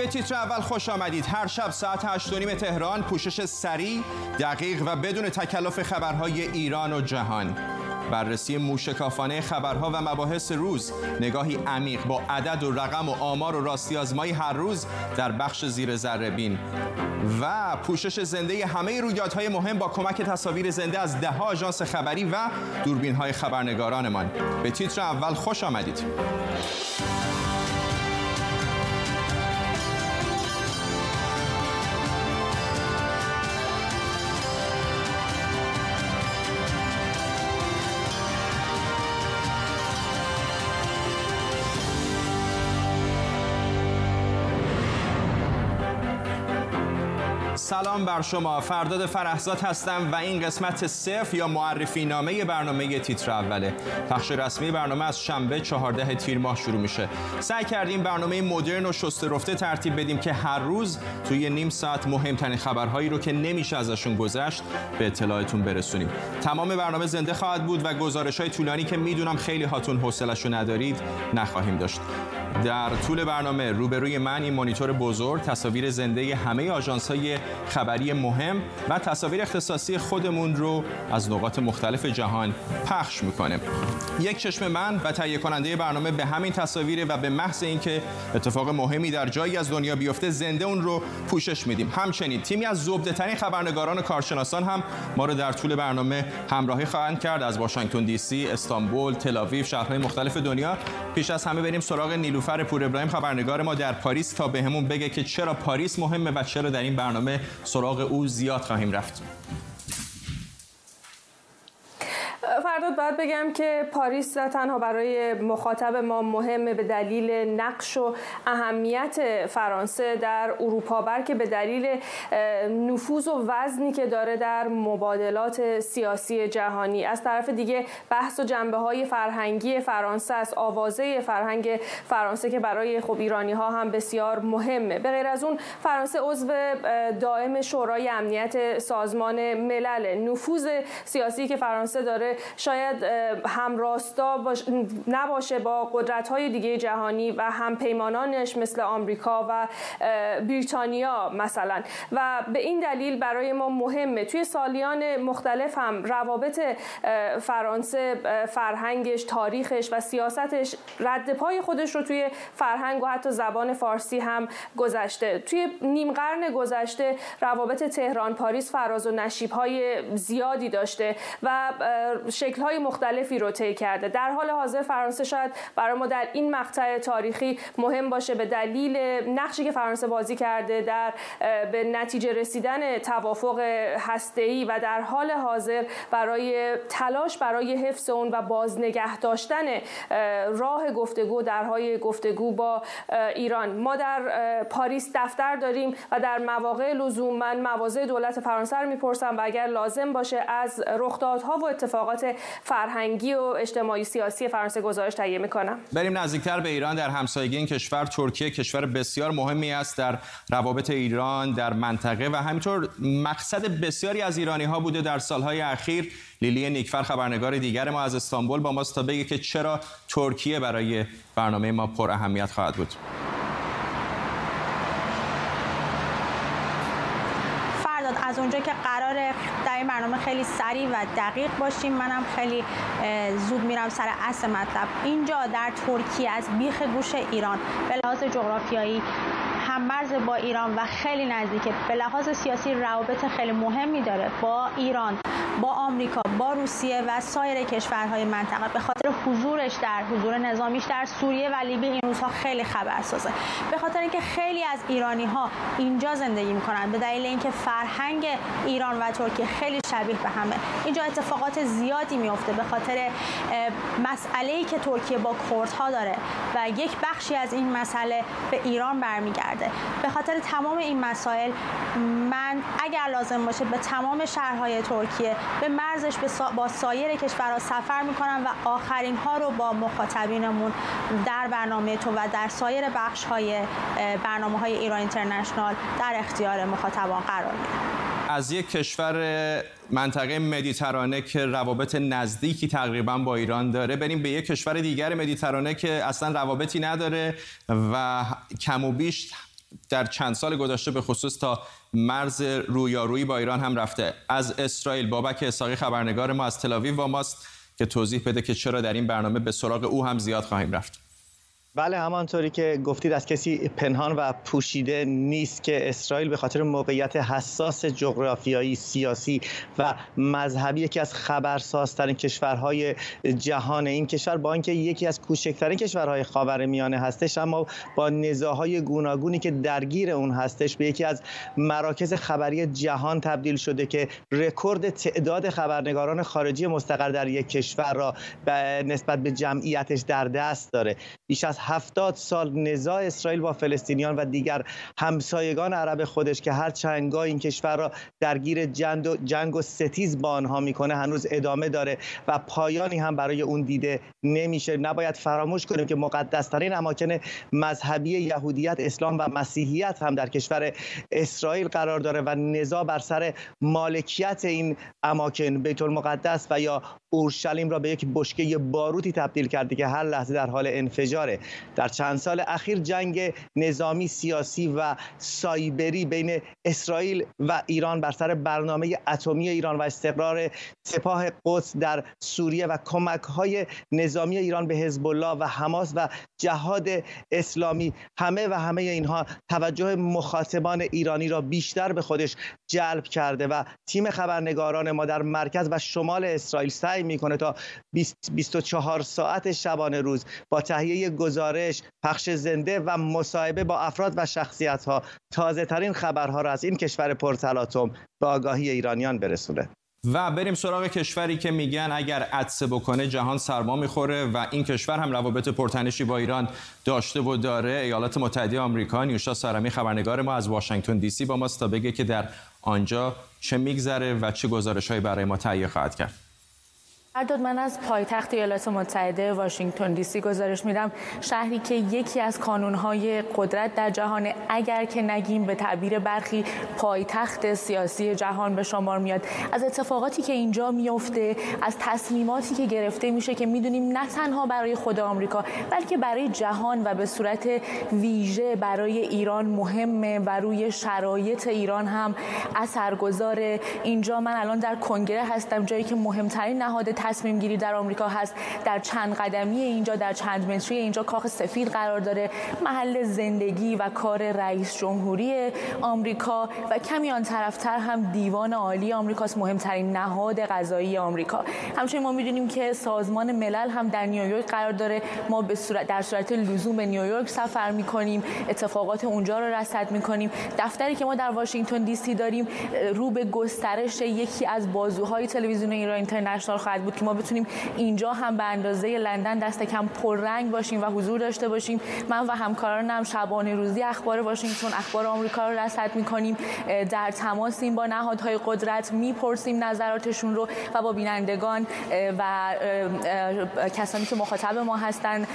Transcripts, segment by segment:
به تیتر اول خوش آمدید. هر شب ساعت 8 نیم تهران پوشش سریع دقیق و بدون تکلف خبرهای ایران و جهان. بررسی موشکافانه خبرها و مباحث روز. نگاهی عمیق با عدد و رقم و آمار و راستی آزمایی هر روز در بخش زیر ذره بین. و پوشش زنده همه رویدادهای مهم با کمک تصاویر زنده از ده آژانس خبری و دوربین های خبرنگارانمان. به تیتر اول خوش آمدید. سلام بر شما. فرداد فرحزاد هستم و این قسمت صفر یا معرفی نامه برنامه تیتر اوله. پخش رسمی برنامه از شنبه 14 تیر ماه شروع میشه. سعی کردیم برنامه مدرن و شسته رفته ترتیب بدیم که هر روز توی نیم ساعت مهمترین خبرهایی رو که نمیشه ازشون گذشت به اطلاعتون برسونیم. تمام برنامه زنده خواهد بود و گزارش های طولانی که می‌دونم خیلی هاتون حوصله‌شو ندارید نخواهیم داشت. در طول برنامه روبروی من این مانیتور بزرگ تصاویر زنده همه آژانس های خبری مهم و تصاویر اختصاصی خودمون رو از نقاط مختلف جهان پخش می‌کنه یک چشم من و تهیه کننده برنامه به همین تصاویر و به محض اینکه اتفاق مهمی در جایی از دنیا بیفته زنده اون رو پوشش میدیم. همچنین تیمی از زبده ترین خبرنگاران و کارشناسان هم ما رو در طول برنامه همراهی خواهند کرد. از واشنگتن دی سی، استانبول، تل شهرهای مختلف دنیا. پیش از همه بریم سراغ نیلوفر پور ابراهیم خبرنگار ما در پاریس تا بهمون بگه که چرا پاریس مهمه و چرا در این برنامه سراغ او زیاد خواهیم رفت. فرداد باید بگم که پاریس نه تنها برای مخاطب ما مهمه به دلیل نقش و اهمیت فرانسه در اروپا بلکه به دلیل نفوذ و وزنی که داره در مبادلات سیاسی جهانی. از طرف دیگه بحث و جنبه های فرهنگی فرانسه است آوازه فرهنگ فرانسه که برای خب ایرانی ها هم بسیار مهمه. به غیر از اون فرانسه عضو دائم شورای امنیت سازمان ملل. نفوذ سیاسی که فرانسه داره شاید همراستا نباشه با قدرت های دیگه جهانی و هم پیمانانش مثل آمریکا و بریتانیا مثلا. و به این دلیل برای ما مهمه. توی سالیان مختلف هم روابط فرانسه فرهنگش تاریخش و سیاستش رد پای خودش رو توی فرهنگ و حتی زبان فارسی هم گذشته. توی نیم قرن گذشته روابط تهران پاریس فراز و نشیب های زیادی داشته و شکل های مختلفی رو طی کرده. در حال حاضر فرانسه شاید برای ما در این مقطع تاریخی مهم باشه به دلیل نقشی که فرانسه بازی کرده در به نتیجه رسیدن توافق هسته‌ای و در حال حاضر برای تلاش برای حفظ اون و بازنگه داشتن راه گفتگو درهای گفتگو با ایران. ما در پاریس دفتر داریم و در مواقع لزوم من مواضع دولت فرانسه رو می‌پرسم و اگر لازم باشه از رخدادها و اتفاقات فرهنگی و اجتماعی سیاسی فرانسه گزارش تهیه می‌کنم. بریم نزدیکتر به ایران. در همسایگی این کشور ترکیه کشور بسیار مهمی است در روابط ایران در منطقه و همینطور مقصد بسیاری از ایرانی ها بوده در سالهای اخیر. لیلی نیکفر خبرنگار دیگر ما از استانبول با ماست تا بگه که چرا ترکیه برای برنامه ما پر اهمیت خواهد بود. از اونجا که قرار در این برنامه خیلی سریع و دقیق باشیم منم خیلی زود میرم سر اصل مطلب. اینجا در ترکیه از بیخ گوش ایران به لحاظ جغرافیایی هم مرز با ایران و خیلی نزدیکه به لحاظ سیاسی روابط خیلی مهمی داره با ایران با آمریکا با روسیه و سایر کشورهای منطقه. به خاطر حضورش در حضور نظامیش در سوریه و لیبی این روزها خیلی خبرسازه به خاطر اینکه خیلی از ایرانی ها اینجا زندگی می‌کنن به دلیل اینکه فرهنگ ایران و ترکیه خیلی شبیه به همه. اینجا اتفاقات زیادی میفته به خاطر مسئله ای که ترکیه با کردها داره و یک بخشی از این مسئله به ایران برمیگرده. به خاطر تمام این مسائل من اگر لازم باشه به تمام شهرهای ترکیه به مرزش با سایر کشورها سفر می‌کنم و آخرین ها رو با مخاطبینمون در برنامه تو و در سایر بخش های برنامه های ایران اینترنشنال در اختیار مخاطبان قرار میدم. از یک کشور منطقه مدیترانه که روابط نزدیکی تقریبا با ایران داره بریم به یک کشور دیگر مدیترانه که اصلا روابطی نداره و کم و بیش در چند سال گذشته به خصوص تا مرز رویارویی با ایران هم رفته. از اسرائیل بابک اساقی خبرنگار ما از تلاویو با ماست که توضیح بده که چرا در این برنامه به سراغ او هم زیاد خواهیم رفت. بله همانطوری که گفتید از کسی پنهان و پوشیده نیست که اسرائیل به خاطر موقعیت حساس جغرافیایی سیاسی و مذهبی یکی از خبرسازترین کشورهای جهان این کشور با اینکه یکی از کوچکترین کشورهای خاورمیانه هستش اما با نزاهای گوناگونی که درگیر اون هستش به یکی از مراکز خبری جهان تبدیل شده که رکورد تعداد خبرنگاران خارجی مستقر در یک کشور را نسبت به جمعیتش در دست داره. بیش از هفتاد سال نزاع اسرائیل با فلسطینیان و دیگر همسایگان عرب خودش که هر چندگاه این کشور را درگیر جنگ و, جنگ و ستیز با آنها می‌کنه هنوز ادامه داره و پایانی هم برای اون دیده نمیشه. نباید فراموش کنیم که مقدسترین اماکن مذهبی یهودیت اسلام و مسیحیت هم در کشور اسرائیل قرار داره و نزاع بر سر مالکیت این اماکن بیت المقدس و یا اورشلیم را به یک بشکه باروتی تبدیل کرده که هر لحظه در حال انفجاره. در چند سال اخیر جنگ نظامی سیاسی و سایبری بین اسرائیل و ایران بر سر برنامه اتمی ایران و استقرار سپاه قدس در سوریه و کمک های نظامی ایران به حزب الله و حماس و جهاد اسلامی. همه و همه اینها توجه مخاطبان ایرانی را بیشتر به خودش جلب کرده و تیم خبرنگاران ما در مرکز و شمال اسرائیل سعی می‌کنه تا 24 ساعت شبانه روز با تهیه گزارش پخش زنده و مصاحبه با افراد و شخصیت ها تازه ترین خبرها را از این کشور پرتلاطم به آگاهی ایرانیان برسونه. و بریم سراغ کشوری که میگن اگر عدسه بکنه جهان سرما می‌خوره و این کشور هم روابط پرتنشی با ایران داشته و داره. ایالات متحده آمریکا نیوشا سارمی خبرنگار ما از واشنگتن دی سی با ماست تا بگه که در آنجا چه میگذره و چه گزارش برای ما تهیه خواهد کرد. ارداد من از پایتخت ایالات متحده واشنگتن دی سی گزارش میدم. شهری که یکی از کانونهای قدرت در جهان اگر که نگیم به تعبیر برخی پایتخت سیاسی جهان به شمار میاد. از اتفاقاتی که اینجا میفته از تصمیماتی که گرفته میشه که می‌دونیم نه تنها برای خود آمریکا بلکه برای جهان و به صورت ویژه برای ایران مهمه و روی شرایط ایران هم اثرگذار اینجا من الان در کنگره هستم جایی که مهمترین نهاد تصمیم گیری در آمریکا هست. در چند قدمی اینجا در چند متری اینجا کاخ سفید قرار داره. محل زندگی و کار رئیس جمهوری آمریکا و کمی آن طرفتر هم دیوان عالی آمریکاست. مهمترین نهاد قضایی آمریکا. همچنین ما می‌دونیم که سازمان ملل هم در نیویورک قرار داره. ما به صورت در صورت لزوم به نیویورک سفر می‌کنیم. اتفاقات اونجا رو رصد می‌کنیم. دفتری که ما در واشنگتن دی سی داریم رو به گسترش یکی از بازوهای تلویزیون ایران اینترنشنال خواهد بود. که ما بتونیم اینجا هم به اندازه لندن دست کم پررنگ باشیم و حضور داشته باشیم. من و همکارانم شبانه روزی اخبار واشنگتن اخبار آمریکا رو رصد می‌کنیم. در تماسیم با نهادهای قدرت می‌پرسیم نظراتشون رو و با بینندگان و کسانی که مخاطب ما هستن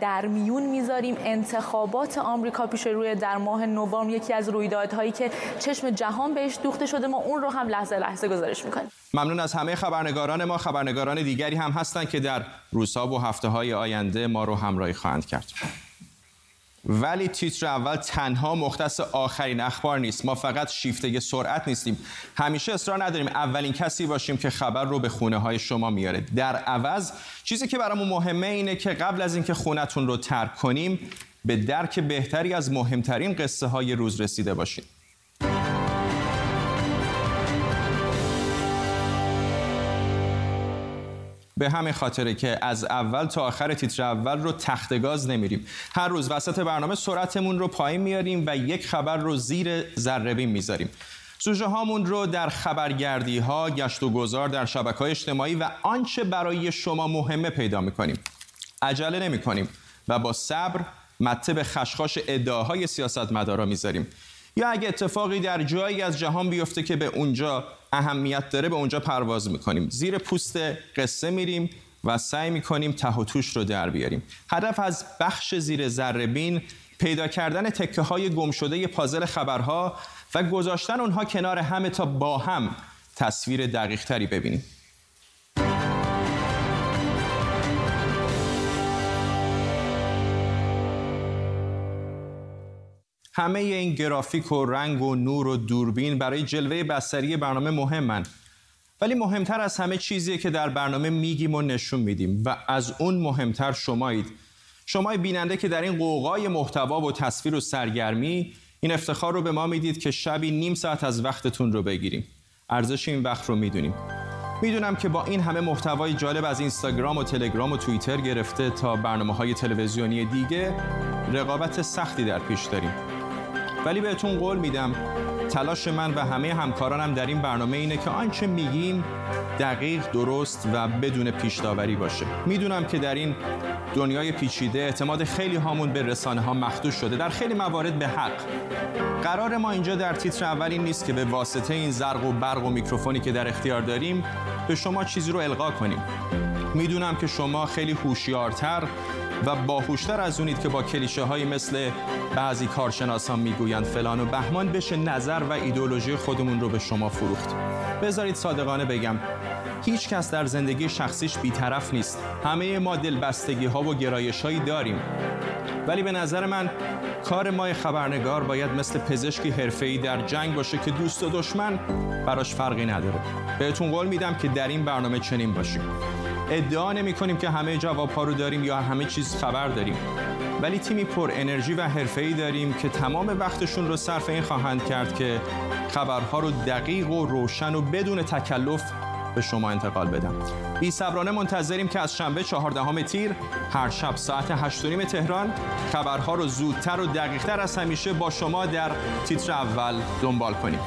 در میون می‌ذاریم. انتخابات آمریکا پیش روی در ماه نوامبر یکی از رویدادهایی که چشم جهان بهش دوخته شده ما اون رو هم لحظه لحظه گزارش می‌کنیم. ممنون از همه خبرنگاران ما. خبرنگاران دیگری هم هستند که در روزها و هفته های آینده ما رو همراهی خواهند کرد. ولی تیتر اول تنها مختص آخرین اخبار نیست. ما فقط شیفته سرعت نیستیم. همیشه اصرار نداریم اولین کسی باشیم که خبر رو به خونه های شما میاره. در عوض چیزی که برامون مهمه اینه که قبل از اینکه خونتون رو ترک کنیم به درک بهتری از مهمترین قصه های روز رسیده باشیم به همین خاطره که از اول تا آخر تیتر اول رو تخت گاز نمیریم. هر روز وسط برنامه سرعتمون رو پایین میاریم و یک خبر رو زیر ذره می‌ذاریم. سوژه هامون رو در خبرگردی ها گشت و گذار در شبکه های اجتماعی و آنچه برای شما مهمه پیدا می‌کنیم. عجله نمی کنیم و با صبر مته به خشخاش ادعاهای سیاستمدارا می‌ذاریم. یا اگه اتفاقی در جایی از جهان بیفته که به اونجا اهمیت داره به اونجا پرواز می‌کنیم. زیر پوست قصه میریم و سعی می‌کنیم ته و توش رو در بیاریم. هدف از بخش زیر ذره پیدا کردن تکه های گم شده پازل خبرها و گذاشتن اونها کنار همه تا با هم تصویر دقیق تری ببینیم. همه این گرافیک و رنگ و نور و دوربین برای جلوه بستری برنامه مهمن. ولی مهمتر از همه چیزیه که در برنامه میگیم و نشون میدیم و از اون مهمتر شمایید. شما بیننده که در این قوقای محتوا و تصویر و سرگرمی این افتخار رو به ما می‌دید که شبی نیم ساعت از وقتتون رو بگیریم. ارزش این وقت رو می‌دونیم. می‌دونم که با این همه محتوای جالب از اینستاگرام و تلگرام و توییتر گرفته تا برنامه های تلویزیونی دیگه رقابت سختی در پیش داریم. ولی بهتون قول میدم تلاش من و همه همکارانم در این برنامه اینه که آنچه میگیم دقیق درست و بدون پیش باشه. می‌دونم که در این دنیای پیچیده اعتماد خیلی هامون به رسانه ها مخدوش شده. در خیلی موارد به حق. قرار ما اینجا در تیتر اول این نیست که به واسطه این زرق و برق و میکروفونی که در اختیار داریم به شما چیزی رو القا کنیم. می‌دونم که شما خیلی هوشیارتر و باهوشتر از اونید که با کلیشه های مثل بعضی کارشناسان می‌گویند فلان و بهمان بشه نظر و ایدولوژی خودمون رو به شما فروخت. بذارید صادقانه بگم هیچ کس در زندگی شخصیش بیطرف نیست. همه ما دلبستگی ها و گرایش هایی داریم. ولی به نظر من کار ما خبرنگار باید مثل پزشکی حرفه‌ای در جنگ باشه که دوست و دشمن براش فرقی نداره. بهتون قول میدم که در این برنامه چنین باشیم. ادعا نمی کنیم که همه جواب ها رو داریم یا همه چیز خبر داریم. ولی تیمی پر انرژی و حرفه‌ای داریم که تمام وقتشون رو صرف این خواهند کرد که خبرها رو دقیق و روشن و بدون تکلف به شما انتقال بدم. بی صبرانه منتظریم که از شنبه 14 تیر هر شب ساعت 8 تهران خبرها رو زودتر و دقیقتر از همیشه با شما در تیتر اول دنبال کنیم.